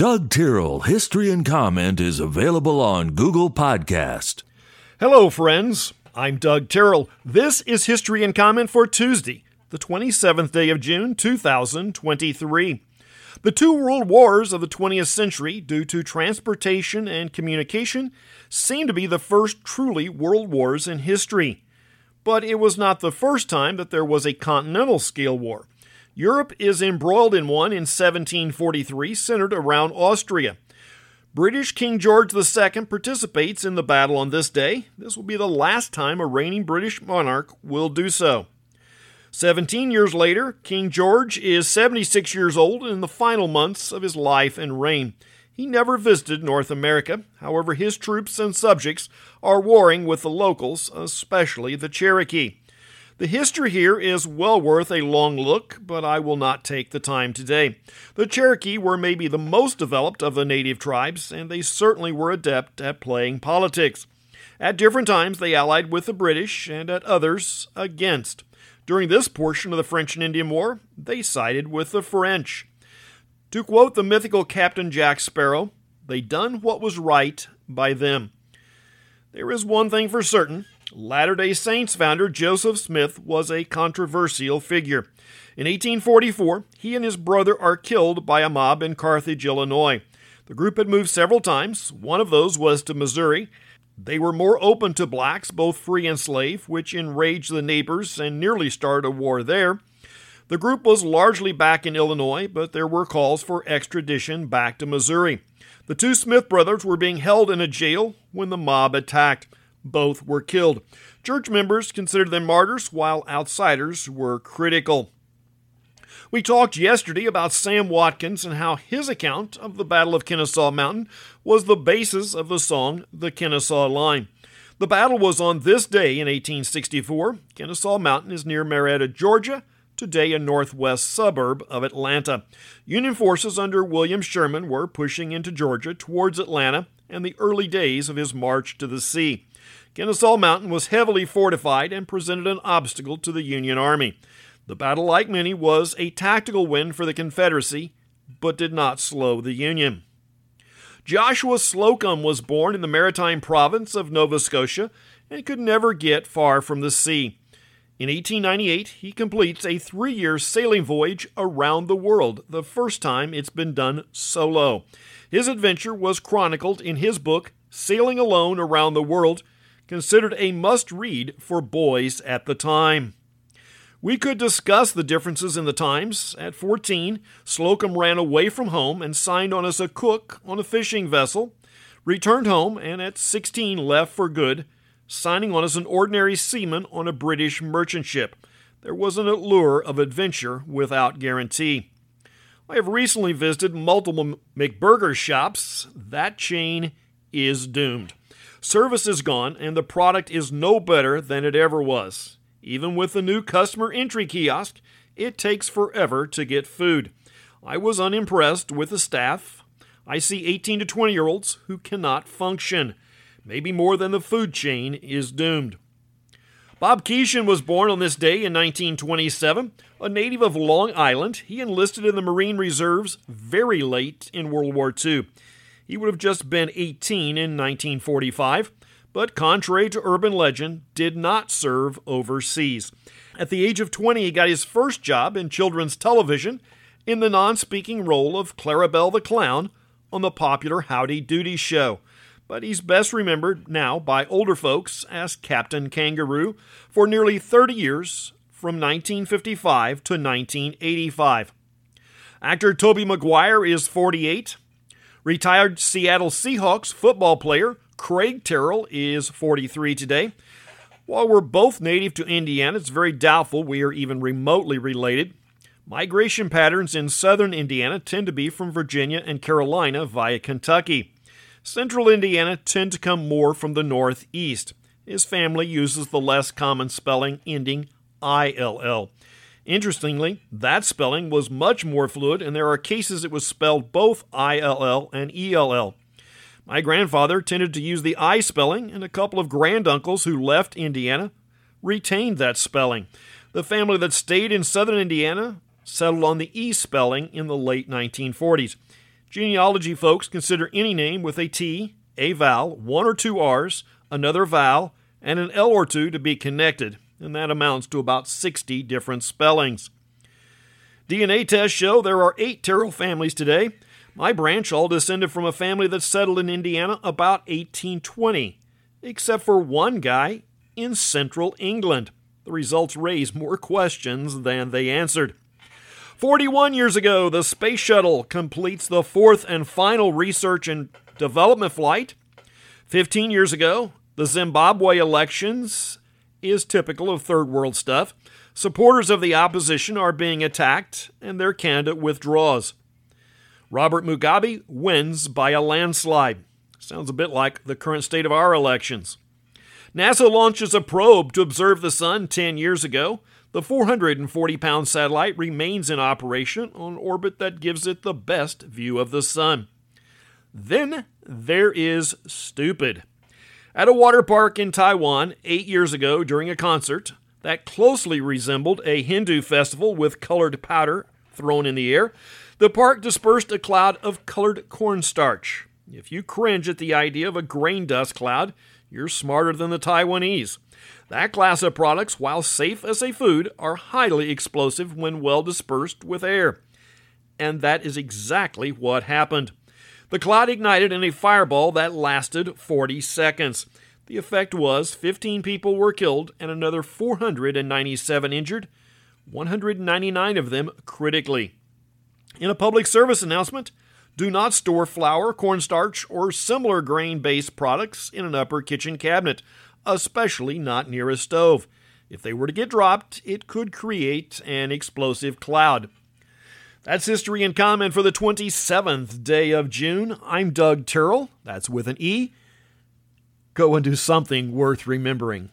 Doug Terrell History and Comment is available on Google Podcast. Hello, friends. I'm Doug Terrell. This is History and Comment for Tuesday, the 27th day of June, 2023. The two world wars of the 20th century, due to transportation and communication, seem to be the first truly world wars in history. But it was not the first time that there was a continental scale war. Europe is embroiled in one in 1743, centered around Austria. British King George II participates in the battle on this day. This will be the last time a reigning British monarch will do so. 17 years later, King George is 76 years old in the final months of his life and reign. He never visited North America. However, his troops and subjects are warring with the locals, especially the Cherokee. The history here is well worth a long look, but I will not take the time today. The Cherokee were maybe the most developed of the native tribes, and they certainly were adept at playing politics. At different times, they allied with the British, and at others, against. During this portion of the French and Indian War, they sided with the French. To quote the mythical Captain Jack Sparrow, they done what was right by them. There is one thing for certain Latter day Saints founder Joseph Smith was a controversial figure. In 1844, he and his brother are killed by a mob in Carthage, Illinois. The group had moved several times. One of those was to Missouri, they were more open to blacks, both free and slave, which enraged the neighbors and nearly started a war there. The group was largely back in Illinois, but there were calls for extradition back to Missouri. The two Smith brothers were being held in a jail when the mob attacked. Both were killed. Church members considered them martyrs, while outsiders were critical. We talked yesterday about Sam Watkins and how his account of the Battle of Kennesaw Mountain was the basis of the song The Kennesaw Line. The battle was on this day in 1864. Kennesaw Mountain is near Marietta, Georgia, today a northwest suburb of Atlanta. Union forces under William Sherman were pushing into Georgia towards Atlanta and the early days of his march to the sea. Kennesaw Mountain was heavily fortified and presented an obstacle to the Union Army. The battle, like many, was a tactical win for the Confederacy, but did not slow the Union. Joshua Slocum was born in the maritime province of Nova Scotia and could never get far from the sea. In 1898, he completes a three year sailing voyage around the world, the first time it's been done solo. His adventure was chronicled in his book, Sailing Alone Around the World, considered a must read for boys at the time. We could discuss the differences in the times. At 14, Slocum ran away from home and signed on as a cook on a fishing vessel, returned home, and at 16 left for good, signing on as an ordinary seaman on a British merchant ship. There was an allure of adventure without guarantee. I have recently visited multiple McBurger shops. That chain is doomed. Service is gone, and the product is no better than it ever was. Even with the new customer entry kiosk, it takes forever to get food. I was unimpressed with the staff. I see 18 to 20 year olds who cannot function. Maybe more than the food chain is doomed. Bob Keeshan was born on this day in 1927. A native of Long Island, he enlisted in the Marine Reserves very late in World War II. He would have just been 18 in 1945 but contrary to urban legend, did not serve overseas. At the age of 20, he got his first job in children's television in the non speaking role of Clarabelle the Clown on the popular Howdy Doody show. But he's best remembered now by older folks as Captain Kangaroo for nearly 30 years from 1955 to 1985. Actor Tobey Maguire is 48. Retired Seattle Seahawks football player Craig Terrill is 43 today. While we're both native to Indiana, it's very doubtful we are even remotely related. Migration patterns in southern Indiana tend to be from Virginia and Carolina via Kentucky. Central Indiana tend to come more from the northeast. His family uses the less common spelling ending ILL. Interestingly, that spelling was much more fluid, and there are cases it was spelled both ILL and ELL. My grandfather tended to use the I spelling, and a couple of granduncles who left Indiana retained that spelling. The family that stayed in southern Indiana settled on the E spelling in the late 1940s. Genealogy folks consider any name with a T, a vowel, one or two R's, another vowel, and an L or two to be connected, and that amounts to about 60 different spellings. DNA tests show there are eight Terrell families today. My branch all descended from a family that settled in Indiana about 1820, except for one guy in central England. The results raise more questions than they answered. 41 years ago, the Space Shuttle completes the fourth and final research and development flight. 15 years ago, the Zimbabwe elections is typical of third world stuff. Supporters of the opposition are being attacked and their candidate withdraws. Robert Mugabe wins by a landslide. Sounds a bit like the current state of our elections. NASA launches a probe to observe the sun 10 years ago. The 440 pound satellite remains in operation on orbit that gives it the best view of the sun. Then there is stupid. At a water park in Taiwan eight years ago during a concert that closely resembled a Hindu festival with colored powder thrown in the air, the park dispersed a cloud of colored cornstarch. If you cringe at the idea of a grain dust cloud, you're smarter than the Taiwanese. That class of products, while safe as a food, are highly explosive when well dispersed with air. And that is exactly what happened. The cloud ignited in a fireball that lasted 40 seconds. The effect was 15 people were killed and another 497 injured, 199 of them critically. In a public service announcement, do not store flour, cornstarch, or similar grain based products in an upper kitchen cabinet especially not near a stove. If they were to get dropped, it could create an explosive cloud. That's history and comment for the 27th day of June. I'm Doug Terrell. That's with an E. Go and do something worth remembering.